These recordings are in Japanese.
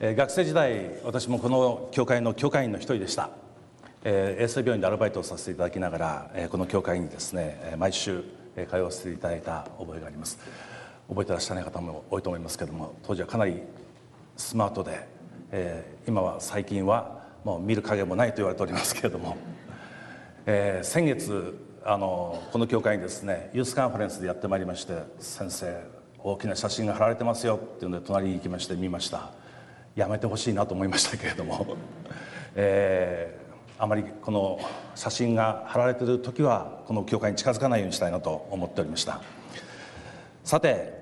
学生時代私もこの教会の教会員の一人でした。衛生病院でアルバイトをさせていただきながらこの教会にですね毎週通わせていただいた覚えがあります。覚えてらっしゃらない方も多いと思いますけども当時はかなりスマートで、え、今は最近はもう見る影もないと言われておりますけれども、え、先月あのこの教会にですねユースカンファレンスでやってまいりまして先生大きな写真が貼られてますよっていうので隣に行きまして見ました。やめてほしいなと思いましたけれども、えー、あまりこの写真が貼られてる時はこの教会に近づかないようにしたいなと思っておりました。さて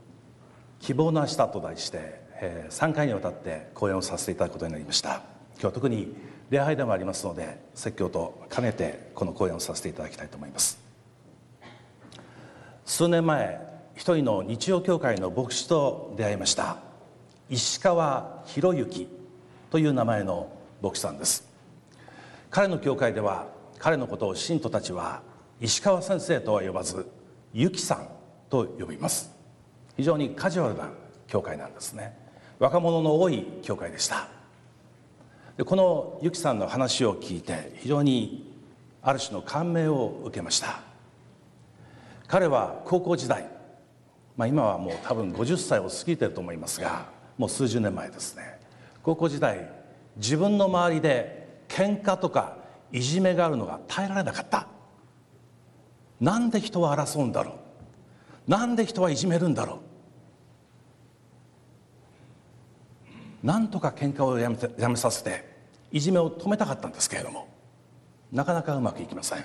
「希望の明日」と題して、えー、3回にわたって講演をさせていただくことになりました。今日は特に礼拝でもありますので説教と兼ねてこの講演をさせていただきたいと思います。数年前一人の日曜教会の牧師と出会いました。石川博之という名前の牧師さんです。彼の教会では彼のことを信徒たちは石川先生とは呼ばずゆきさんと呼びます。非常にカジュアルな教会なんですね。若者の多い教会でした。でこのゆきさんの話を聞いて非常にある種の感銘を受けました。彼は高校時代、まあ、今はもう多分50歳を過ぎてると思いますがもう数十年前ですね。高校時代自分の周りで喧嘩とかいじめがあるのが耐えられなかった。なんで人は争うんだろう。なんで人はいじめるんだろう。なんとか喧嘩をやめてやめさせていじめを止めたかったんですけれどもなかなかうまくいきません。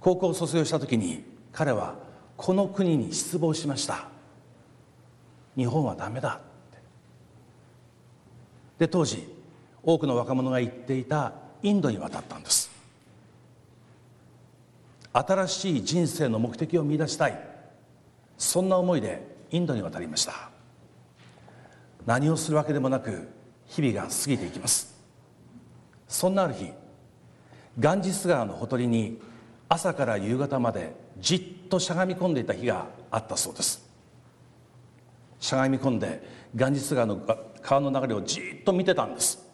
高校を卒業した時に彼はこの国に失望しました。日本はダメだ。ってで当時多くの若者が言っていたインドに渡ったんです。新しい人生の目的を見出したい。そんな思いでインドに渡りました。何をするわけでもなく日々が過ぎていきます。そんなある日ガンジス川のほとりに朝から夕方までじっとしゃがみ込んでいた日があったそうです。しゃがみ込んでガンジス川の川の流れをじっと見てたんです。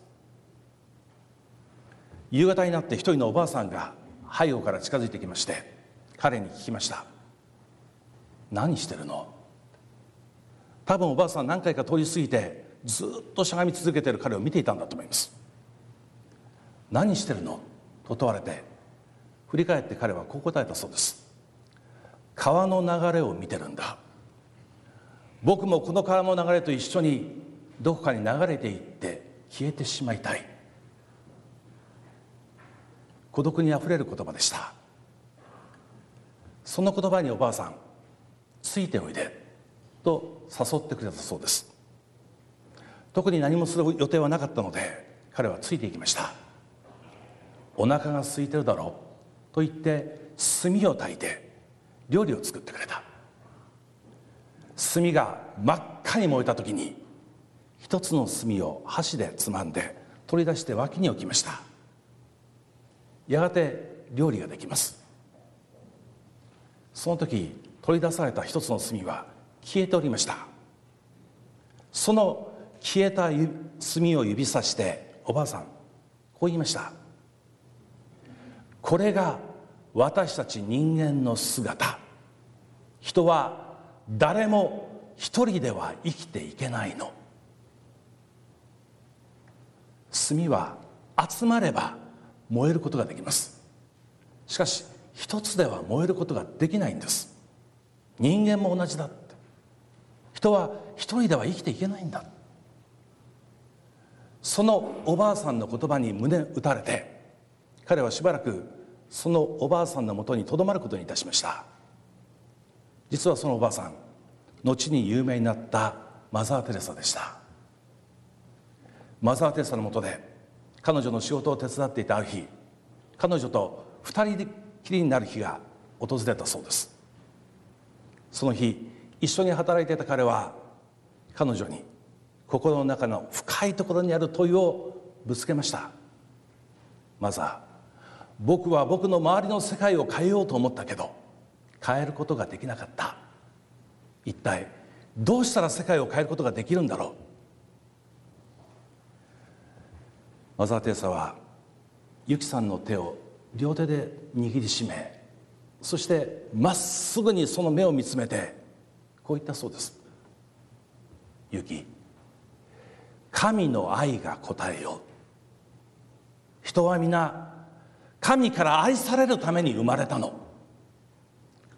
夕方になって一人のおばあさんが背後から近づいてきまして彼に聞きました「何してるの?」多分おばあさん何回か通り過ぎてずっとしゃがみ続けてる彼を見ていたんだと思います。何してるの？と問われて振り返って彼はこう答えたそうです。川の流れを見てるんだ。僕もこの川の流れと一緒にどこかに流れていって消えてしまいたい。孤独にあふれる言葉でした。その言葉におばあさんついておいでと誘ってくれたそうです。特に何もする予定はなかったので彼はついていきました。お腹が空いてるだろうと言って炭を焚いて料理を作ってくれた。炭が真っ赤に燃えた時に一つの炭を箸でつまんで取り出して脇に置きました。やがて料理ができます。その時取り出された一つの炭は消えておりました。その消えた炭を指さしておばあさんこう言いました。これが私たち人間の姿。人は誰も一人では生きていけないの。炭は集まれば燃えることができます。しかし一つでは燃えることができないんです。人間も同じだって。人は一人では生きていけないんだそのおばあさんの言葉に胸打たれて彼はしばらくそのおばあさんのもとにとどまることにいたしました。実はそのおばあさん後に有名になったマザー・テレサでした。マザー・テレサのもとで彼女の仕事を手伝っていたある日彼女と二人きりになる日が訪れたそうです。その日一緒に働いていた彼は彼女に心の中の深いところにある問いをぶつけました。まずは僕は僕の周りの世界を変えようと思ったけど変えることができなかった。一体どうしたら世界を変えることができるんだろう。マザー・テレサはユキさんの手を両手で握りしめそしてまっすぐにその目を見つめてこう言ったそうです「ユキ神の愛が答えよ人は皆神から愛されるために生まれたの。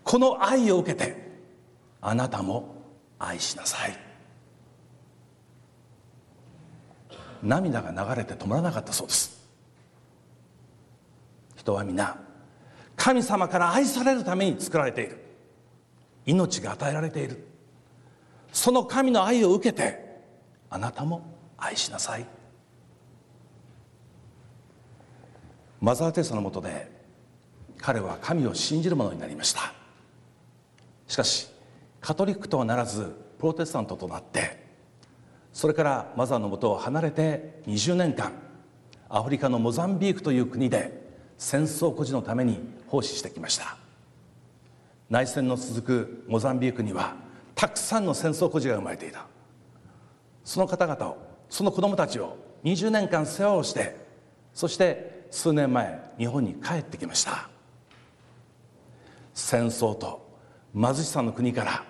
この愛を受けてあなたも愛しなさい。涙が流れて止まらなかったそうです。人は皆神様から愛されるために作られている。命が与えられている。その神の愛を受けてあなたも愛しなさい。マザー・テレサのもとで彼は神を信じる者になりました。しかしカトリックとはならずプロテスタントとなってそれからマザーのもとを離れて20年間アフリカのモザンビークという国で戦争孤児のために奉仕してきました。内戦の続くモザンビークにはたくさんの戦争孤児が生まれていた。その方々をその子供たちを20年間世話をしてそして数年前日本に帰ってきました。戦争と貧しさの国から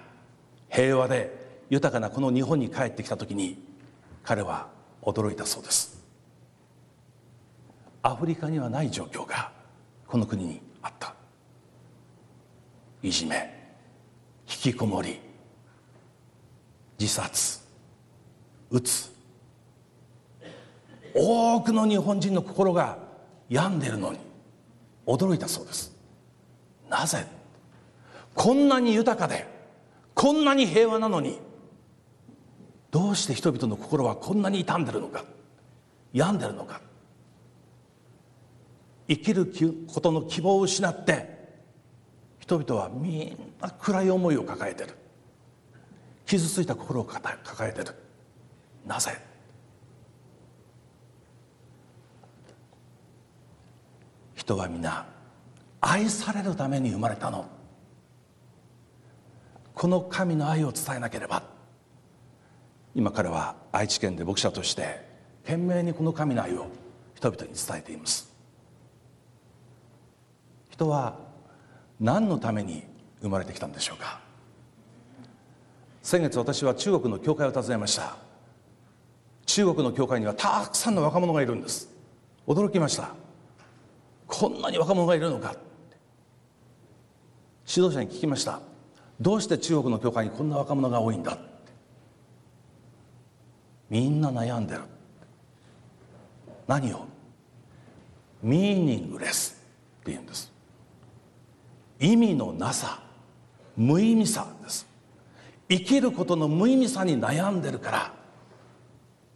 平和で豊かなこの日本に帰ってきた時に彼は驚いたそうです。アフリカにはない状況がこの国にあった。いじめ引きこもり自殺うつ。多くの日本人の心が病んでいるのに驚いたそうです。なぜこんなに豊かでこんなに平和なのにどうして人々の心はこんなに傷んでるのか病んでるのか。生きることの希望を失って人々はみんな暗い思いを抱えてる。傷ついた心を抱えてる。なぜ？人は皆愛されるために生まれたの。この神の愛を伝えなければ。今彼は愛知県で牧者として懸命にこの神の愛を人々に伝えています。人は何のために生まれてきたんでしょうか。先月私は中国の教会を訪ねました。中国の教会にはたくさんの若者がいるんです。驚きました。こんなに若者がいるのか指導者に聞きました。どうして中国の教会にこんな若者が多いんだって。みんな悩んでる。何を？ミーニングレスって言うんです。意味のなさ無意味さです。生きることの無意味さに悩んでるから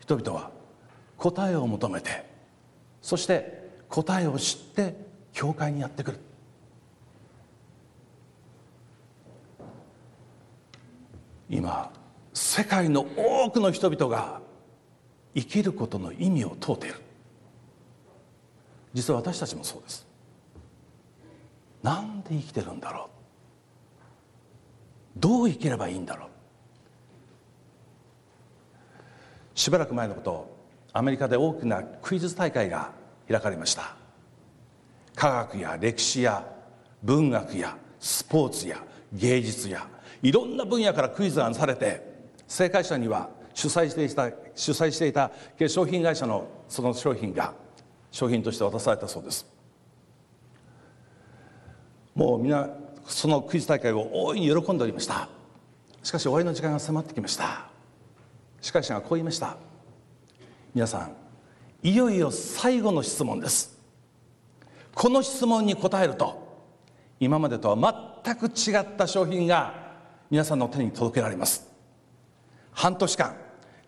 人々は答えを求めてそして答えを知って教会にやってくる。今世界の多くの人々が生きることの意味を問うている。実は私たちもそうです。なんで生きてるんだろう。どう生きればいいんだろう。しばらく前のことアメリカで大きなクイズ大会が開かれました。科学や歴史や文学やスポーツや芸術やいろんな分野からクイズがされて正解者には主催していた主催していた化粧品会社のその商品が商品として渡されたそうです。もう皆そのクイズ大会を大いに喜んでおりました。しかし終わりの時間が迫ってきました。司会者がこう言いました。皆さんいよいよ最後の質問です。この質問に答えると今までとは全く違った商品が皆さんの手に届けられます。半年間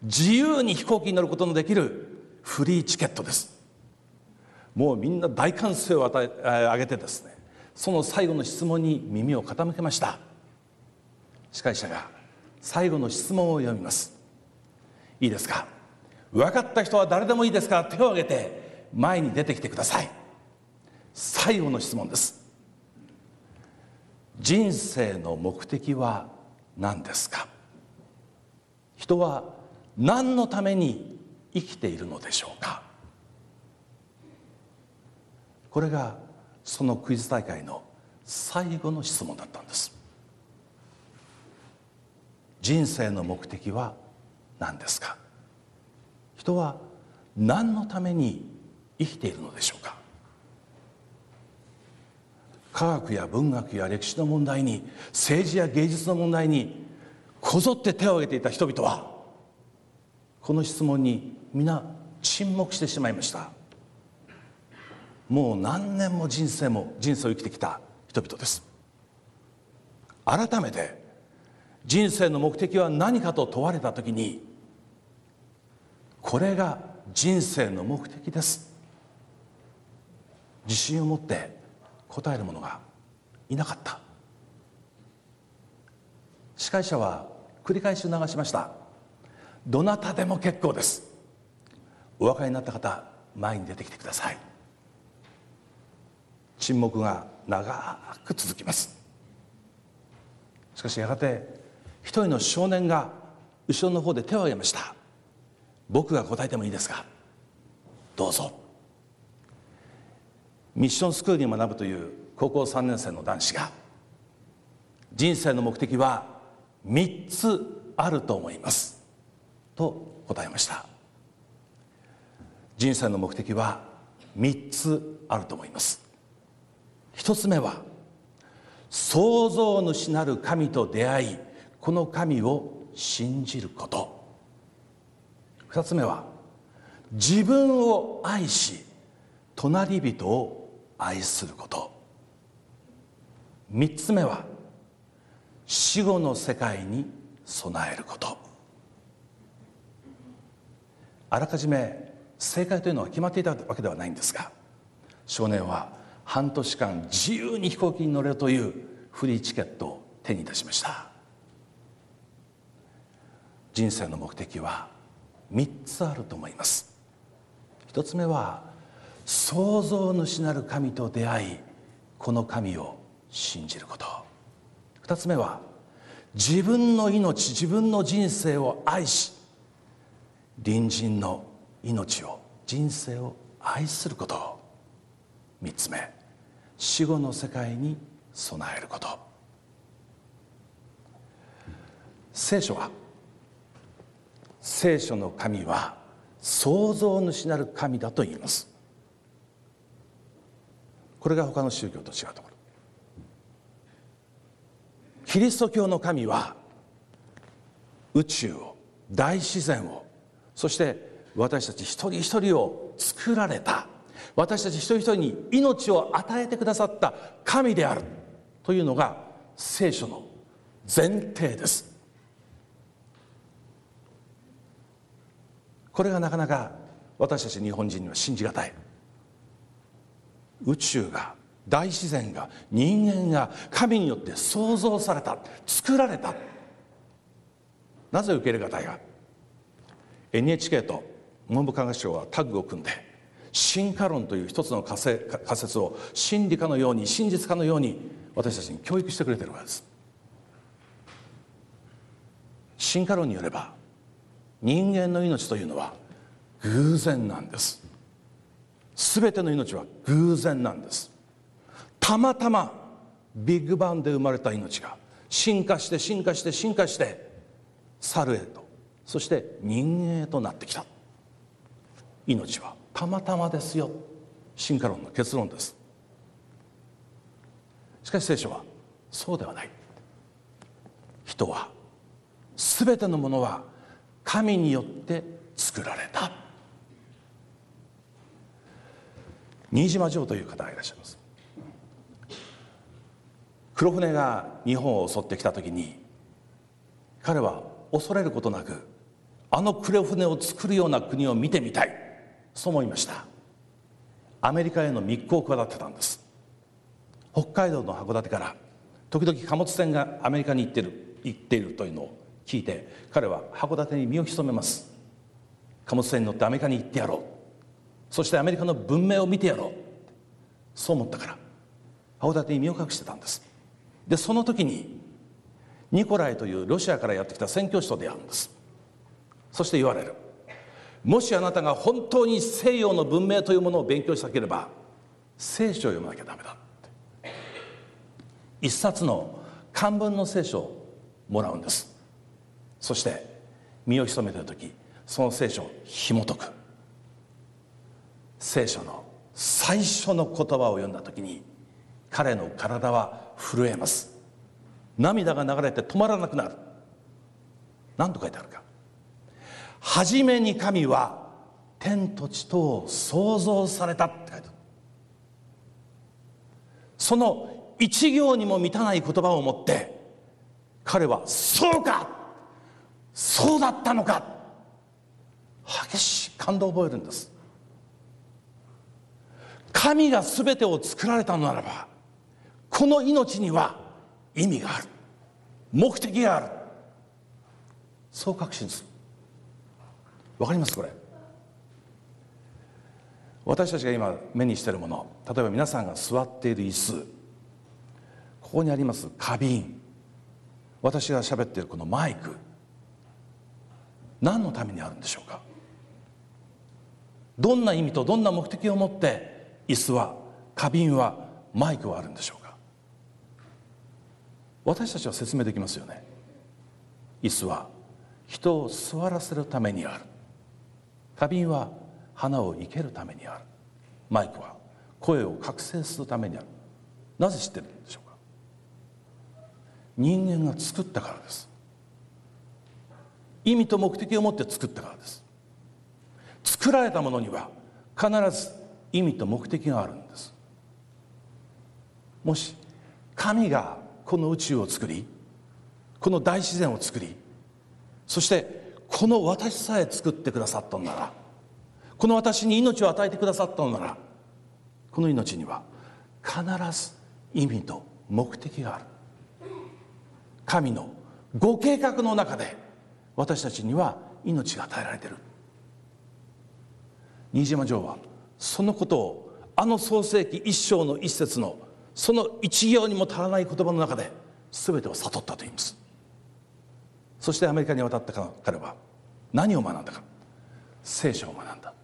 自由に飛行機に乗ることのできるフリーチケットです。もうみんな大歓声を与え上げてですねその最後の質問に耳を傾けました。司会者が最後の質問を読みます。いいですか？分かった人は誰でもいいですか？ら手を挙げて前に出てきてください。最後の質問です。人生の目的は何ですか？人は何のために生きているのでしょうか？これがそのクイズ大会の最後の質問だったんです。人生の目的は何ですか？人は何のために生きているのでしょうか？科学や文学や歴史の問題に政治や芸術の問題にこぞって手を挙げていた人々はこの質問に皆沈黙してしまいました。もう何年も人生も人生を生きてきた人々です。改めて人生の目的は何かと問われた時にこれが人生の目的です。自信を持って答える者がいなかった。司会者は繰り返し流しました。どなたでも結構です。お分かりになった方前に出てきてください。沈黙が長く続きます。しかしやがて一人の少年が後ろの方で手を挙げました。僕が答えてもいいですか？どうぞ。ミッションスクールに学ぶという高校3年生の男子が人生の目的は3つあると思います。と答えました。人生の目的は3つあると思います。1つ目は創造主なる神と出会いこの神を信じること。2つ目は自分を愛し隣人を愛すること。3つ目は死後の世界に備えること。あらかじめ正解というのは決まっていたわけではないんですが少年は半年間自由に飛行機に乗れるというフリーチケットを手にいたしました。人生の目的は3つあると思います。1つ目は創造主なる神と出会いこの神を信じること。2つ目は自分の命自分の人生を愛し隣人の命を人生を愛すること。3つ目死後の世界に備えること。聖書は聖書の神は創造主なる神だと言います。これが他の宗教と違うところ。キリスト教の神は宇宙を大自然をそして私たち一人一人を作られた私たち一人一人に命を与えてくださった神であるというのが聖書の前提です。これがなかなか私たち日本人には信じがたい。宇宙が大自然が人間が神によって創造された作られた。なぜ受け入れがたいか。NHK と文部科学省はタッグを組んで進化論という一つの仮説を真理かのように真実かのように私たちに教育してくれてるわけです。進化論によれば人間の命というのは偶然なんです。全ての命は偶然なんです。たまたまビッグバンで生まれた命が進化して進化して進化して猿へとそして人間へとなってきた。命はたまたまですよ。進化論の結論です。しかし聖書はそうではない。人は全てのものは神によって作られた。新島城という方がいらっしゃいます。黒船が日本を襲ってきた時に彼は恐れることなくあの黒船を作るような国を見てみたいそう思いました。アメリカへの密航を企てたんです。北海道の函館から時々貨物船がアメリカに行ってる行っているというのを聞いて彼は函館に身を潜めます。貨物船に乗ってアメリカに行ってやろう。そしてアメリカの文明を見てやろう。そう思ったから。函館に身を隠してたんです。でその時にニコライというロシアからやってきた宣教師と出会うんです。そして言われる。もしあなたが本当に西洋の文明というものを勉強したければ聖書を読まなきゃダメだって。一冊の漢文の聖書をもらうんです。そして身を潜めてる時その聖書を紐解く。聖書の最初の言葉を読んだ時に彼の体は震えます。涙が流れて止まらなくなる。何と書いてあるか。初めに神は天と地とを創造されたって書いてある。その一行にも満たない言葉を持って彼はそうかそうだったのか。激しい感動を覚えるんです。神が全てを作られたのならばこの命には意味がある。目的がある。そう確信する。わかりますこれ。私たちが今目にしているもの例えば皆さんが座っている椅子。ここにあります花瓶。私が喋っているこのマイク。何のためにあるんでしょうか。どんな意味とどんな目的を持って椅子は花瓶はマイクはあるんでしょうか？私たちは説明できますよね。椅子は人を座らせるためにある。花瓶は花を生けるためにある。マイクは声を覚醒するためにある。なぜ知ってるんでしょうか？人間が作ったからです。意味と目的を持って作ったからです。作られたものには必ず意味と目的があるんです。もし神がこの宇宙を作りこの大自然を作りそしてこの私さえ作ってくださったのならこの私に命を与えてくださったのならこの命には必ず意味と目的がある。神のご計画の中で私たちには命が与えられている。新島城はそのことをあの創世紀一章の一節のその一行にも足らない言葉の中で全てを悟ったと言います。そしてアメリカに渡った彼は何を学んだか。聖書を学んだ。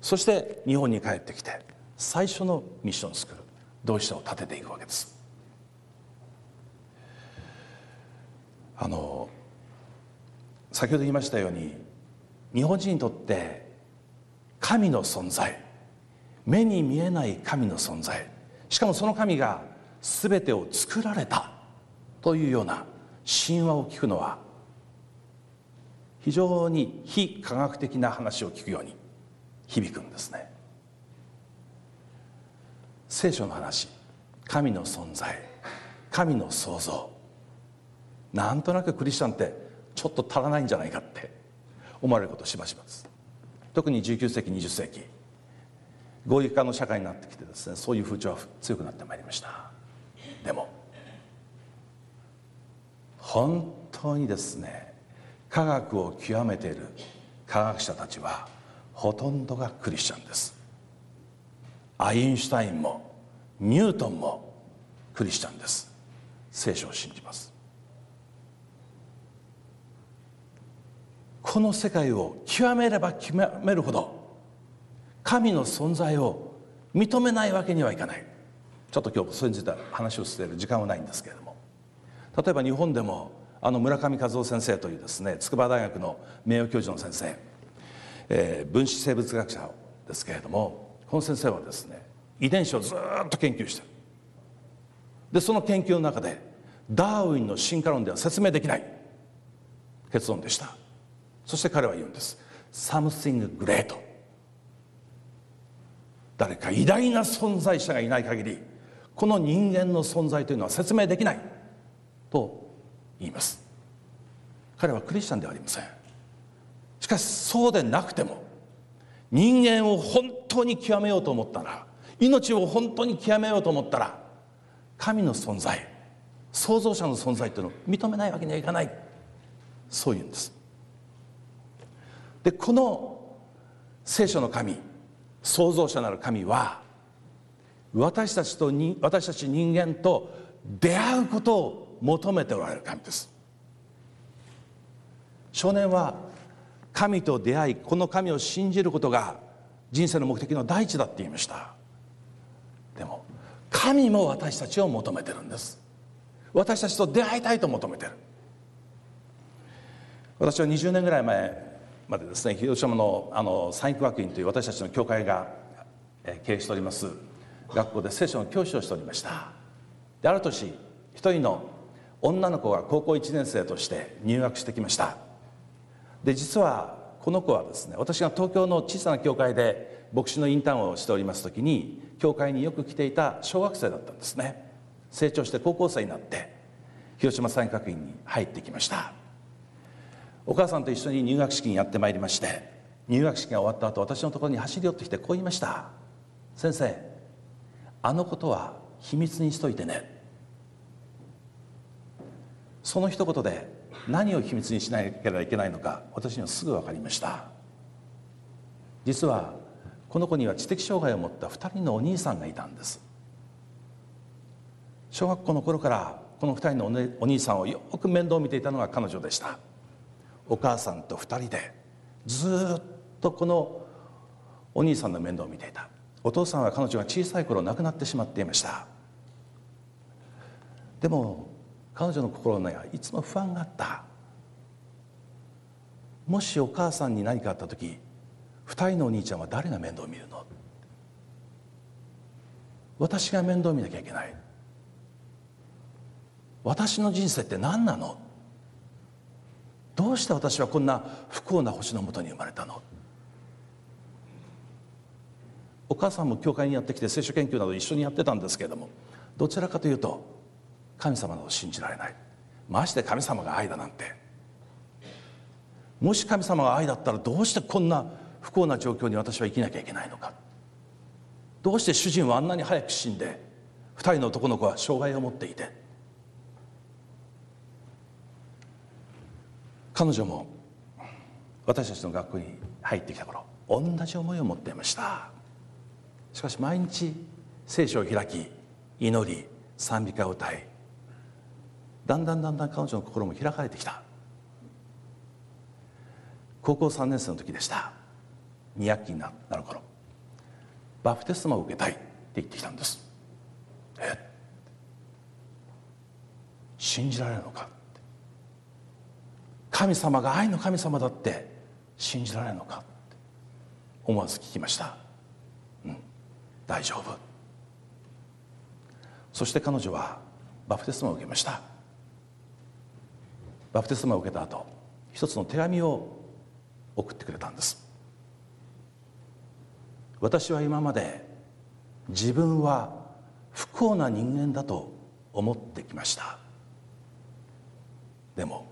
そして日本に帰ってきて最初のミッションスクール同志社を立てていくわけです。あの先ほど言いましたように日本人にとって神の存在。目に見えない神の存在。しかもその神が全てを作られた。というような神話を聞くのは非常に非科学的な話を聞くように響くんですね。聖書の話。神の存在。神の創造。なんとなくクリスチャンってちょっと足らないんじゃないかって思われることしばしばです。特に19世紀20世紀合理化の社会になってきてですねそういう風潮は強くなってまいりました。でも本当にですね科学を極めている科学者たちはほとんどがクリスチャンです。アインシュタインもニュートンもクリスチャンです。聖書を信じます。この世界を極めれば極めるほど神の存在を認めないわけにはいかない。ちょっと今日それについて話をしている時間はないんですけれども。例えば日本でもあの村上和夫先生というですね筑波大学の名誉教授の先生、えー、分子生物学者ですけれどもこの先生はですね遺伝子をずっと研究してる。でその研究の中でダーウィンの進化論では説明できない結論でした。そして彼は言うんです。Something great. 誰か偉大な存在者がいない限りこの人間の存在というのは説明できない。と言います。彼はクリスチャンではありません。しかしそうでなくても人間を本当に極めようと思ったら命を本当に極めようと思ったら神の存在創造者の存在というのを認めないわけにはいかない。そういうんです。でこの聖書の神創造者なる神は私たちとに私たち人間と出会うことを求めておられる神です。少年は神と出会いこの神を信じることが人生の目的の第一だって言いました。でも神も私たちを求めてるんです。私たちと出会いたいと求めてる。私は20年ぐらい前までですね広島のあの三育学院という私たちの教会が経営しております学校で聖書の教師をしておりました。である年一人の女の子が高校1年生として入学してきました。で実はこの子はですね私が東京の小さな教会で牧師のインターンをしております時に教会によく来ていた小学生だったんですね。成長して高校生になって広島三学院に入ってきました。お母さんと一緒に入学式にやってまいりまして入学式が終わった後私のところに走り寄ってきてこう言いました「先生あのことは秘密にしといてね」その一言で何を秘密にしなければいけないのか私にはすぐ分かりました。実はこの子には知的障害を持った2人のお兄さんがいたんです。小学校の頃からこの2人のお兄さんをよく面倒を見ていたのが彼女でした。お母さんと2人でずっとこのお兄さんの面倒を見ていた。お父さんは彼女が小さい頃亡くなってしまっていました。でも彼女の心にはいつも不安があった。もしお母さんに何かあった時2人のお兄ちゃんは誰が面倒を見るの？私が面倒を見なきゃいけない。私の人生って何なの？どうして私はこんな不幸な星のもとに生まれたの？お母さんも教会にやってきて聖書研究など一緒にやってたんですけれどもどちらかというと神様など信じられない。まして神様が愛だなんて。もし神様が愛だったらどうしてこんな不幸な状況に私は生きなきゃいけないのか。どうして主人はあんなに早く死んで二人の男の子は障害を持っていて彼女も私たちの学校に入ってきた頃同じ思いを持っていました。しかし毎日聖書を開き祈り賛美歌を歌いだんだんだんだん彼女の心も開かれてきた。高校3年生の時でした。2学期になる頃バプテスマを受けたいって言ってきたんです。え信じられるのか？神様が愛の神様だって信じられるのかって思わず聞きました。うん。大丈夫。そして彼女はバプテスマを受けました。バプテスマを受けた後一つの手紙を送ってくれたんです。私は今まで自分は不幸な人間だと思ってきました。でも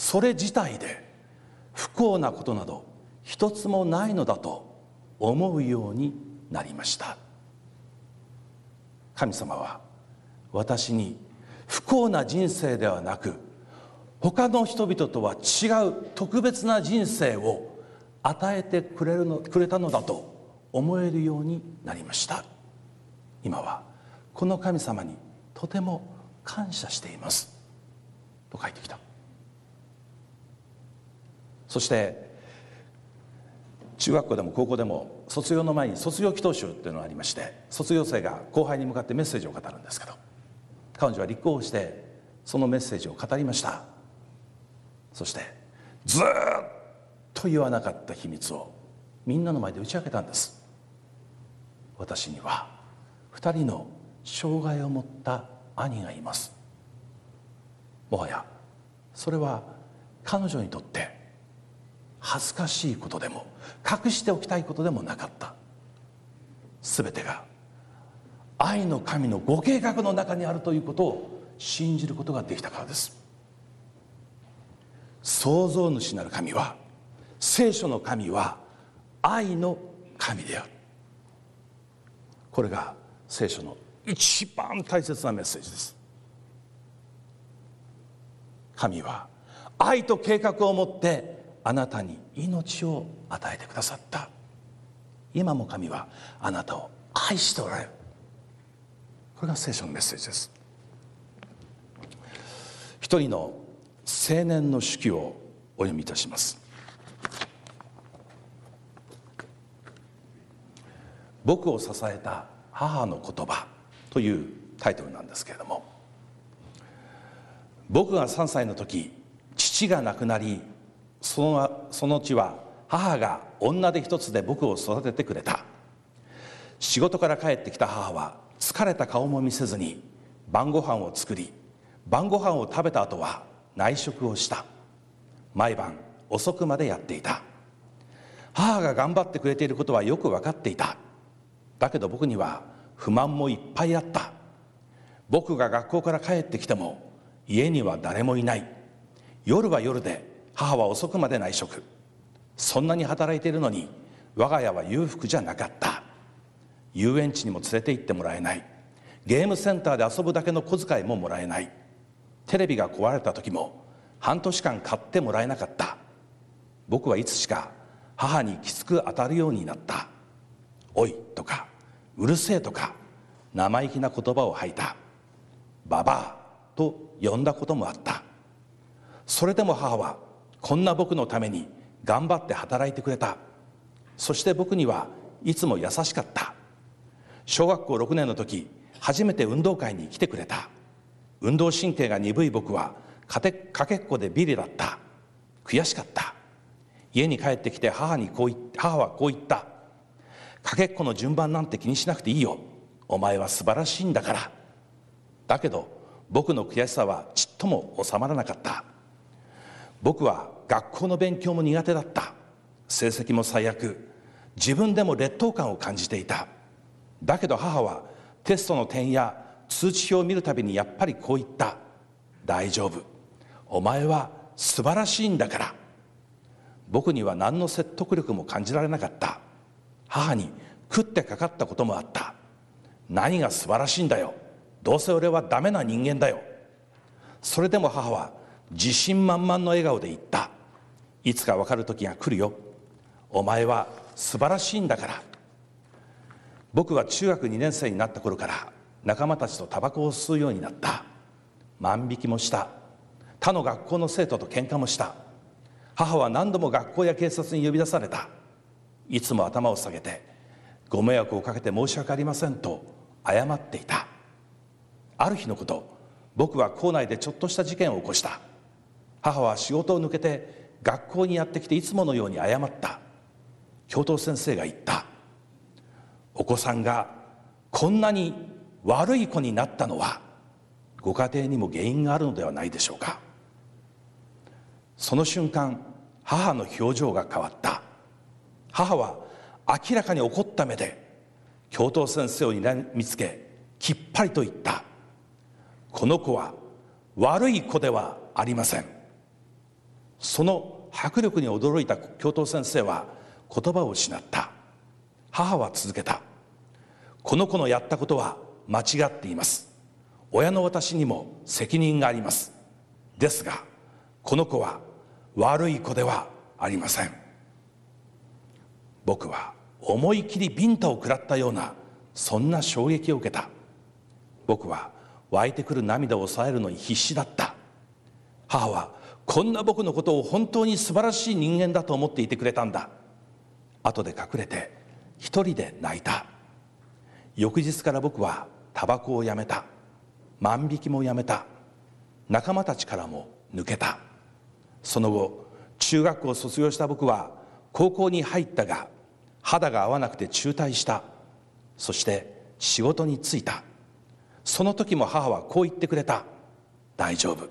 それ自体で不幸なことなど一つもないのだと思うようになりました。神様は私に不幸な人生ではなく他の人々とは違う特別な人生を与えてくれるのくれたのだと思えるようになりました。今はこの神様にとても感謝しています。と書いてきた。そして中学校でも高校でも卒業の前に卒業祈祷集っていうのがありまして卒業生が後輩に向かってメッセージを語るんですけど彼女は立候補してそのメッセージを語りました。そしてずっと言わなかった秘密をみんなの前で打ち明けたんです。私には2人の障害を持った兄がいます。もはやそれは彼女にとって恥ずかしいことでも隠しておきたいことでもなかった。全てが愛の神のご計画の中にあるということを信じることができたからです。創造主なる神は聖書の神は愛の神である。これが聖書の一番大切なメッセージです。神は愛と計画を持ってあなたに命を与えてくださった。今も神はあなたを愛しておられる。これが聖書のメッセージです。一人の青年の手記をお読みいたします。僕を支えた母の言葉というタイトルなんですけれども。僕が3歳の時父が亡くなりそのその地は母が女手一つで僕を育ててくれた。仕事から帰ってきた母は疲れた顔も見せずに晩ご飯を作り晩ご飯を食べた後は内職をした。毎晩遅くまでやっていた。母が頑張ってくれていることはよく分かっていた。だけど僕には不満もいっぱいあった。僕が学校から帰ってきても家には誰もいない。夜は夜で母は遅くまで内職。そんなに働いているのに我が家は裕福じゃなかった。遊園地にも連れて行ってもらえない。ゲームセンターで遊ぶだけの小遣いももらえない。テレビが壊れた時も半年間買ってもらえなかった。僕はいつしか母にきつく当たるようになった「おい」とか「うるせえ」とか生意気な言葉を吐いた「ババア」と呼んだこともあった。それでも母はこんな僕のために頑張って働いてくれた。そして僕にはいつも優しかった。小学校6年の時初めて運動会に来てくれた。運動神経が鈍い僕はかけっこでビリだった。悔しかった。家に帰ってきて母にこう母はこう言った。かけっこの順番なんて気にしなくていいよ。お前は素晴らしいんだから。だけど僕の悔しさはちっとも収まらなかった。僕は学校の勉強も苦手だった。成績も最悪。自分でも劣等感を感じていた。だけど母はテストの点や通知表を見るたびにやっぱりこう言った。大丈夫。お前は素晴らしいんだから。僕には何の説得力も感じられなかった。母に食ってかかったこともあった。何が素晴らしいんだよ。どうせ俺はダメな人間だよ。それでも母は自信満々の笑顔で言った。いつか分かる時が来るよ。お前は素晴らしいんだから。僕は中学2年生になった頃から仲間たちとタバコを吸うようになった。万引きもした。他の学校の生徒と喧嘩もした。母は何度も学校や警察に呼び出された。いつも頭を下げてご迷惑をかけて申し訳ありませんと謝っていた。ある日のこと僕は校内でちょっとした事件を起こした。母は仕事を抜けて学校にやってきていつものように謝った。教頭先生が言った。お子さんがこんなに悪い子になったのはご家庭にも原因があるのではないでしょうか。その瞬間母の表情が変わった。母は明らかに怒った目で教頭先生をにらみつけきっぱりと言った。この子は悪い子ではありません。その迫力に驚いた教頭先生は言葉を失った。母は続けた。この子のやったことは間違っています。親の私にも責任があります。ですがこの子は悪い子ではありません。僕は思い切りビンタを食らったようなそんな衝撃を受けた。僕は湧いてくる涙を抑えるのに必死だった。母はこんな僕のことを本当に素晴らしい人間だと思っていてくれたんだ。後で隠れて一人で泣いた。翌日から僕はタバコをやめた。万引きもやめた。仲間たちからも抜けた。その後中学校を卒業した僕は高校に入ったが肌が合わなくて中退した。そして仕事に就いた。その時も母はこう言ってくれた。大丈夫。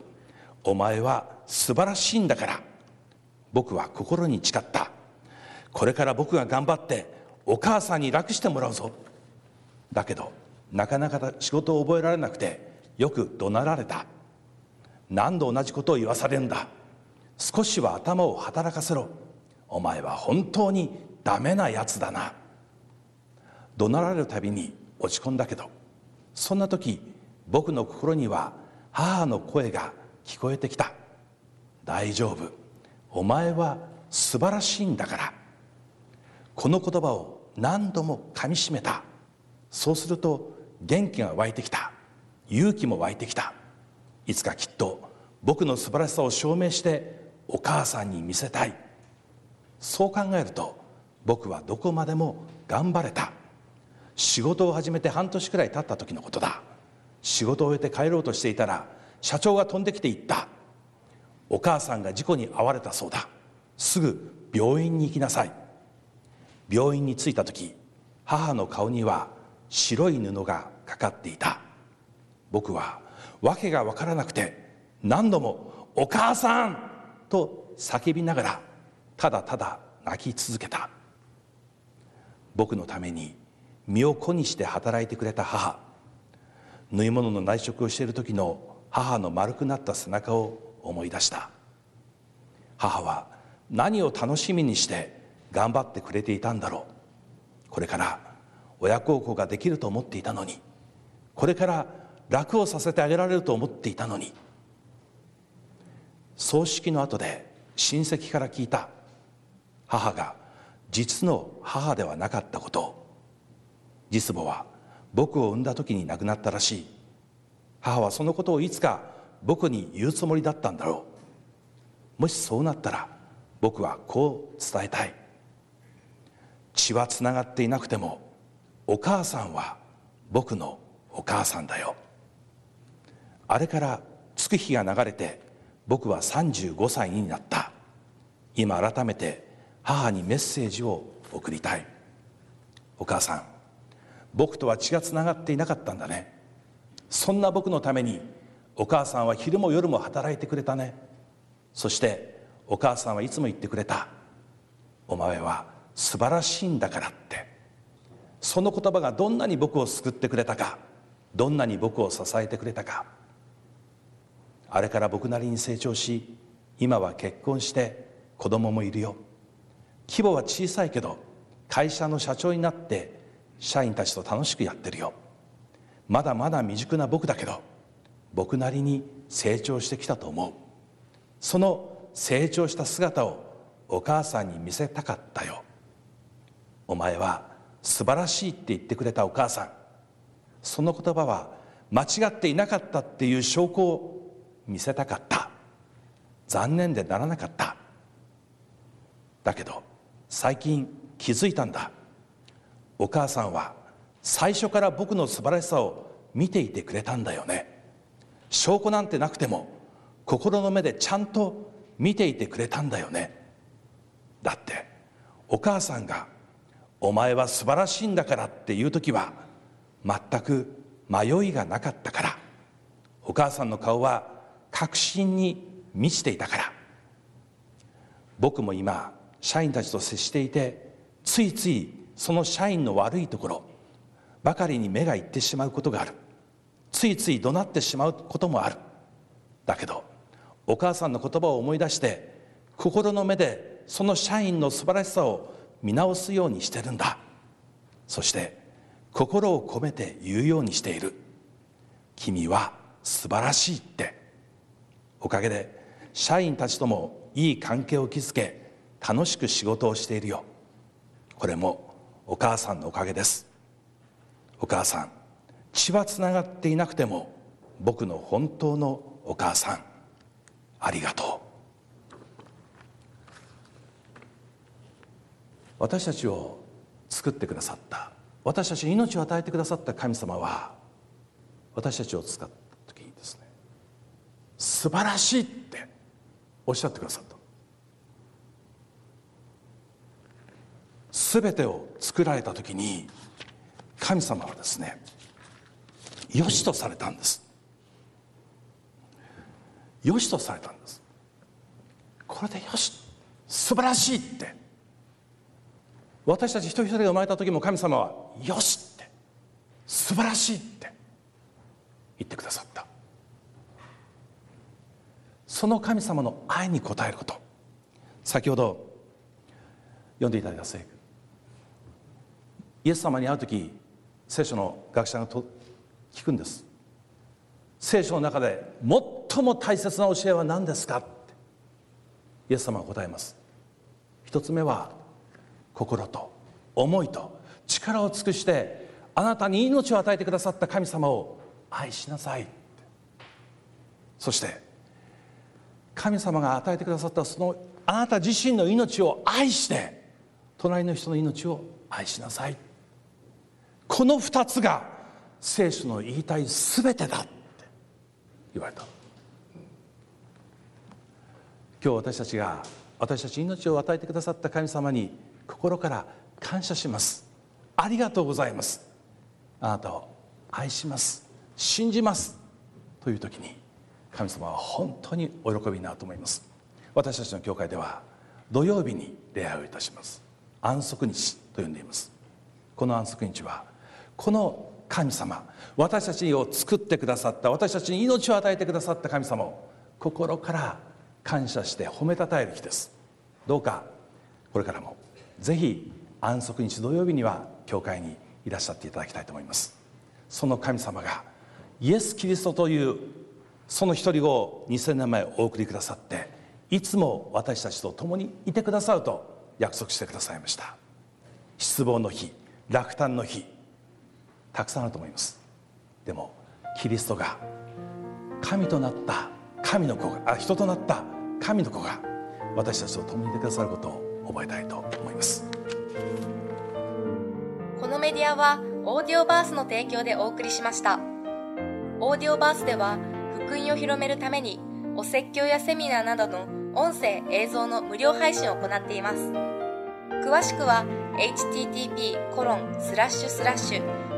お前は素晴らしいんだから。僕は心に誓った。これから僕が頑張ってお母さんに楽してもらうぞ。だけどなかなか仕事を覚えられなくてよく怒鳴られた。何度同じことを言わされるんだ。少しは頭を働かせろ。お前は本当にダメなやつだな。怒鳴られるたびに落ち込んだけどそんな時僕の心には母の声が聞こえてきた。大丈夫。お前は素晴らしいんだから。この言葉を何度もかみしめた。そうすると元気が湧いてきた。勇気も湧いてきた。いつかきっと僕の素晴らしさを証明してお母さんに見せたい。そう考えると僕はどこまでも頑張れた。仕事を始めて半年くらい経った時のことだ。仕事を終えて帰ろうとしていたら社長が飛んできて言った。お母さんが事故に遭われたそうだ。すぐ病院に行きなさい。病院に着いた時母の顔には白い布がかかっていた。僕は訳が分からなくて何度も「お母さん!」と叫びながらただただ泣き続けた。僕のために身を粉にして働いてくれた母。縫い物の内職をしている時の母の丸くなった背中を思い出した。母は何を楽しみにして頑張ってくれていたんだろう。これから親孝行ができると思っていたのに。これから楽をさせてあげられると思っていたのに。葬式の後で親戚から聞いた。母が実の母ではなかったこと。実母は僕を産んだ時に亡くなったらしい。母はそのことをいつか僕に言うつもりだったんだろう。もしそうなったら僕はこう伝えたい。血はつながっていなくてもお母さんは僕のお母さんだよ。あれから月日が流れて僕は35歳になった。今改めて母にメッセージを送りたい。お母さん僕とは血がつながっていなかったんだね。そんな僕のためにお母さんは昼も夜も働いてくれたね。そしてお母さんはいつも言ってくれた。お前は素晴らしいんだからって。その言葉がどんなに僕を救ってくれたかどんなに僕を支えてくれたか。あれから僕なりに成長し今は結婚して子供もいるよ。規模は小さいけど会社の社長になって社員たちと楽しくやってるよ。まだまだ未熟な僕だけど僕なりに成長してきたと思う。その成長した姿をお母さんに見せたかったよ。お前は素晴らしいって言ってくれたお母さん。その言葉は間違っていなかったっていう証拠を見せたかった。残念でならなかった。だけど最近気づいたんだ。お母さんは最初から僕の素晴らしさを見ていてくれたんだよね。証拠なんてなくても心の目でちゃんと見ていてくれたんだよね。だってお母さんが「お前は素晴らしいんだから」っていう時は全く迷いがなかったから。お母さんの顔は確信に満ちていたから。僕も今社員たちと接していてついついその社員の悪いところばかりに目がいってしまうことがある。ついつい怒鳴ってしまうこともある。だけどお母さんの言葉を思い出して心の目でその社員の素晴らしさを見直すようにしてるんだ。そして心を込めて言うようにしている。君は素晴らしいって。おかげで社員たちともいい関係を築け楽しく仕事をしているよ。これもお母さんのおかげです。お母さん血はつながっていなくても僕の本当のお母さんありがとう。私たちを作ってくださった私たちに命を与えてくださった神様は私たちを使った時にですね素晴らしいっておっしゃってくださった。全てを作られた時に神様はですねよしとされたんです。よしとされたんです。これでよし素晴らしいって。私たち一人一人が生まれた時も神様はよしって素晴らしいって言ってくださった。その神様の愛に応えること。先ほど読んでいただいた聖句。イエス様に会う時聖書の学者がと聞くんです。聖書の中で最も大切な教えは何ですか？ってイエス様は答えます。一つ目は心と思いと力を尽くしてあなたに命を与えてくださった神様を愛しなさい。そして神様が与えてくださったそのあなた自身の命を愛して隣の人の命を愛しなさい。この2つが聖書の言いたい全てだって言われた。今日私たちが私たち命を与えてくださった神様に心から感謝します。ありがとうございます。あなたを愛します。信じます。という時に神様は本当にお喜びになると思います。私たちの教会では土曜日に礼拝をいたします。安息日と呼んでいます。この安息日はこの神様私たちを作ってくださった私たちに命を与えてくださった神様を心から感謝して褒めたたえる日です。どうかこれからもぜひ安息日土曜日には教会にいらっしゃっていただきたいと思います。その神様がイエス・キリストというその一人を2000年前お送りくださっていつも私たちと共にいてくださると約束してくださいました。失望の日落胆の日たくさんあると思います。でもキリストが神となった神の子があ人となった神の子が私たちと共にいてくださることを覚えたいと思います。このメディアはオーディオバースの提供でお送りしました。オーディオバースでは福音を広めるためにお説教やセミナーなどの音声映像の無料配信を行っています。詳しくは http コロンスラッシュスラッシュ